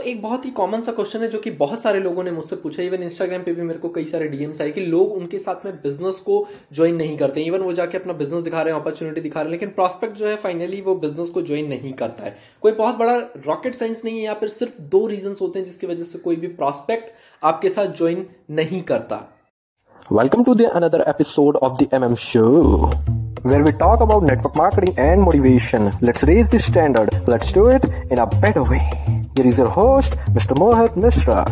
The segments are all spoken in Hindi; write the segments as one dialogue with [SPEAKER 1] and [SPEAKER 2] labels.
[SPEAKER 1] एक बहुत ही कॉमन सा क्वेश्चन है जो कि बहुत सारे लोगों ने मुझसे पूछा इवन इंस्टाग्राम पे भी मेरे को कई सारे डीएम्स आए कि लोग उनके साथ में बिज़नेस को ज्वाइन नहीं करते इवन वो जाके अपना बिज़नेस दिखा रहे हैं अपॉर्चुनिटी दिखा रहे हैं लेकिन प्रॉस्पेक्ट जो है फाइनली वो बिज़नेस को ज्वाइन नहीं करता है कोई बहुत बड़ा रॉकेट साइंस नहीं है या फिर सिर्फ़ दो रीजन होते हैं जिसकी वजह से कोई भी प्रॉस्पेक्ट आपके साथ ज्वाइन नहीं करता
[SPEAKER 2] welcome to the another episode of the MM Show, where we talk about network marketing and motivation. Let's raise the standard. Let's do it in a better way. Here is your host, Mr. Mohit Mishra.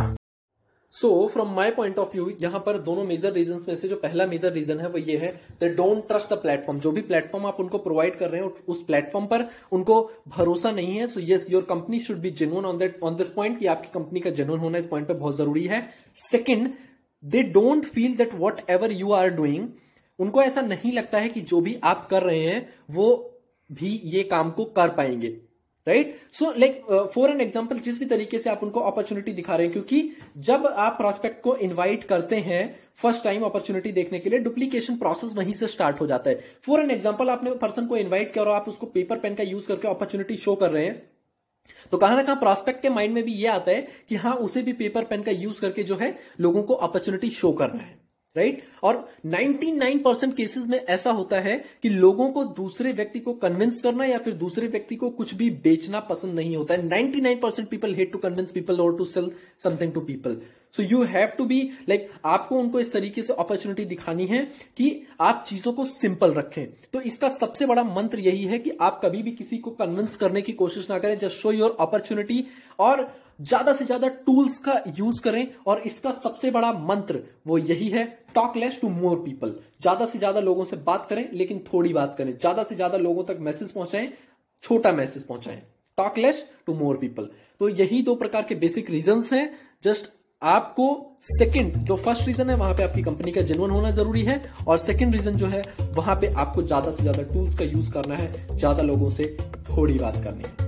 [SPEAKER 1] So from my point of view यहाँ पर दोनों मेजर रीजन में से जो पहला मेजर रीजन है वो ये है they don't trust the platform जो भी प्लेटफॉर्म आप उनको प्रोवाइड कर रहे हैं उस प्लेटफॉर्म पर उनको भरोसा नहीं है so yes your company should be genuine on that on this point आपकी कंपनी का जेनुअन होना इस पॉइंट पर बहुत ज़रूरी है second they don't feel that whatever you are doing उनको ऐसा नहीं लगता है कि जो भी आप कर रहे हैं वो भी ये काम को कर पाएँगे right so like for an example जिस भी तरीके से आप उनको अपॉर्चुनिटी दिखा रहे हैं, क्योंकि जब आप प्रोस्पेक्ट को इनवाइट करते हैं फ़र्स्ट टाइम अपॉर्चुनिटी देखने के लिए डुप्लीकेशन प्रोसेस वहीं से स्टार्ट हो जाता है। फॉर एन एग्ज़ाम्पल आपने पर्सन को इन्वाइट किया और आप उसको पेपर पेन का यूज़ करके अपॉर्चुनिटी शो कर रहे हैं तो कहाँ ना कहाँ प्रोस्पेक्ट के माइंड में भी ये आता है कि हाँ उसे भी पेपर पेन का यूज़ करके जो है, लोगों को अपॉर्चुनिटी शो करना है। राइट? और 99 परसेंट केसेस में ऐसा होता है कि लोगों को दूसरे व्यक्ति को कन्विंस करना या फिर दूसरे व्यक्ति को कुछ भी बेचना पसंद नहीं होता है। 99 percent people hate to convince people और to sell something to people so you have to be like आपको उनको इस तरीके से अपॉर्चुनिटी दिखानी है कि आप चीज़ों को सिंपल रखें। तो इसका सबसे बड़ा मंत्र यही है कि आप कभी भी किसी को कन्विंस करने की कोशिश ना करें। जस्ट शो योर अपॉर्चुनिटी और ज़्यादा से ज़्यादा टूल्स का यूज़ करें और इसका सबसे बड़ा मंत्र वो यही है talk less to more people ज़्यादा से ज़्यादा लोगों से बात करें, लेकिन थोड़ी बात करें। ज़्यादा से ज़्यादा लोगों तक मैसेज पहुंचाएँ, छोटा message पहुंचाएँ। Talk less to more people तो यही दो प्रकार के बेसिक रीजन हैं। जस्ट आपको सेकंड जो फ़र्स्ट रीजन है, वहाँ पे आपकी कंपनी का जेनुअन होना ज़रूरी है। और सेकंड रीजन जो है, वहाँ पे आपको ज़्यादा से ज़्यादा टूल्स का यूज़ करना है, ज़्यादा लोगों से थोड़ी बात करनी है।